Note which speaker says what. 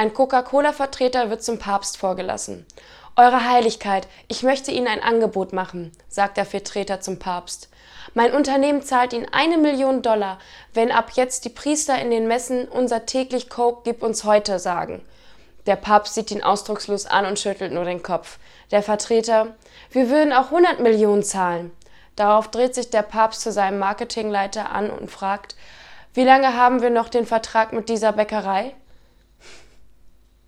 Speaker 1: Ein Coca-Cola-Vertreter wird zum Papst vorgelassen. Eure Heiligkeit, ich möchte Ihnen ein Angebot machen, sagt der Vertreter zum Papst. Mein Unternehmen zahlt Ihnen eine Million Dollar, wenn ab jetzt die Priester in den Messen unser täglich Coke gib uns heute sagen. Der Papst sieht ihn ausdruckslos an und schüttelt nur den Kopf. Der Vertreter, wir würden auch 100 Millionen zahlen. Darauf dreht sich der Papst zu seinem Marketingleiter an und fragt, wie lange haben wir noch den Vertrag mit dieser Bäckerei?